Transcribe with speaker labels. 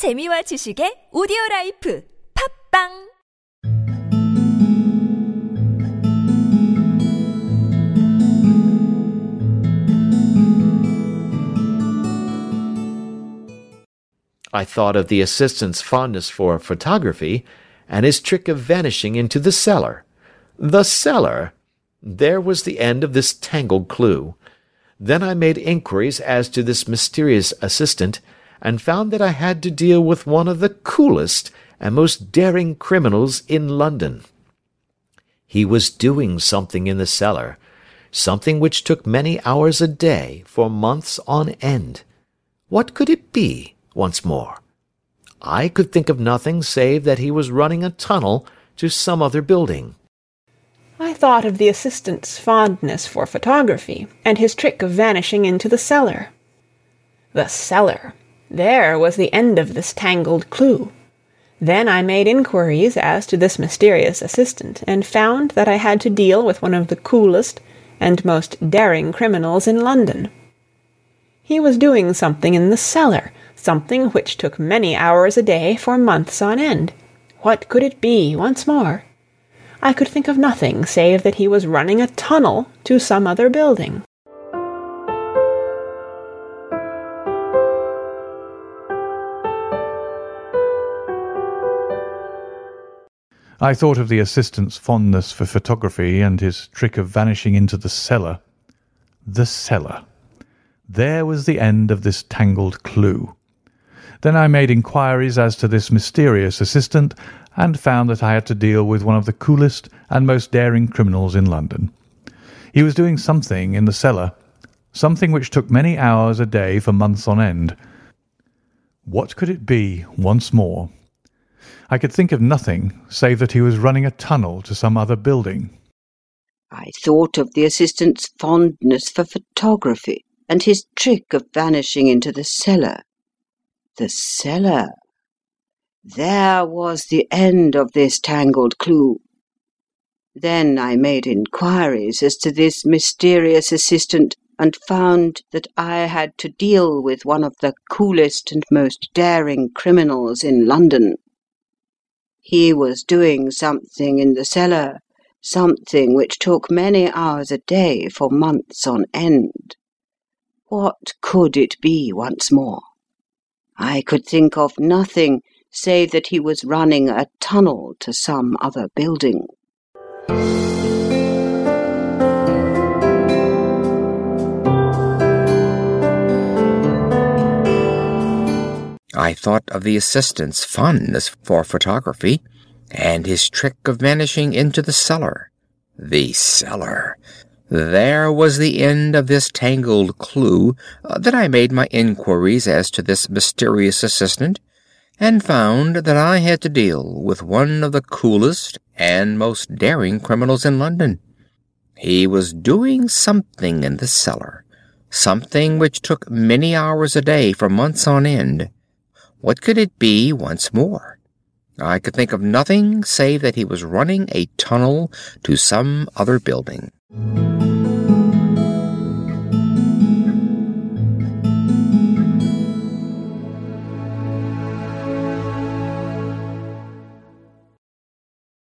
Speaker 1: 재미와 지식의 오디오 라이프 팝빵
Speaker 2: I thought of the assistant's fondness for photography, and his trick of vanishing into the cellar. The cellar! There was the end of this tangled clue. Then I made inquiries as to this mysterious assistant, and found that I had to deal with one of the coolest and most daring criminals in London. He was doing something in the cellar, something which took many hours a day for months on end. What could it be? once more. I could think of nothing save that he was running a tunnel to some other building.
Speaker 3: I thought of the assistant's fondness for photography, and his trick of vanishing into the cellar. The cellar! There was the end of this tangled clue. Then I made inquiries as to this mysterious assistant, and found that I had to deal with one of the coolest and most daring criminals in London. He was doing something in the cellar, something which took many hours a day for months on end. What could it be, once more? I could think of nothing save that he was running a tunnel to some other building.
Speaker 4: I thought of the assistant's fondness for photography and his trick of vanishing into the cellar. The cellar. There was the end of this tangled clue. Then I made inquiries as to this mysterious assistant, and found that I had to deal with one of the coolest and most daring criminals in London. He was doing something in the cellar, something which took many hours a day for months on end. What could it be, once more? I could think of nothing save that he was running a tunnel to some other building.
Speaker 5: I thought of the assistant's fondness for photography, and his trick of vanishing into the cellar. The cellar! There was the end of this tangled clue. Then I made inquiries as to this mysterious assistant, and found that I had to deal with one of the coolest and most daring criminals in London. He was doing something in the cellar, something which took many hours a day for months on end. What could it be once more? I could think of nothing save that he was running a tunnel to some other building.
Speaker 6: I thought of the assistant's fondness for photography, and his trick of vanishing into the cellar. The cellar! There was the end of this tangled clue. Uh, then I made my inquiries as to this mysterious assistant, and found that I had to deal with one of the coolest and most daring criminals in London. He was doing something in the cellar, something which took many hours a day for months on end. What could it be once more? I could think of nothing save that he was running a tunnel to some other building.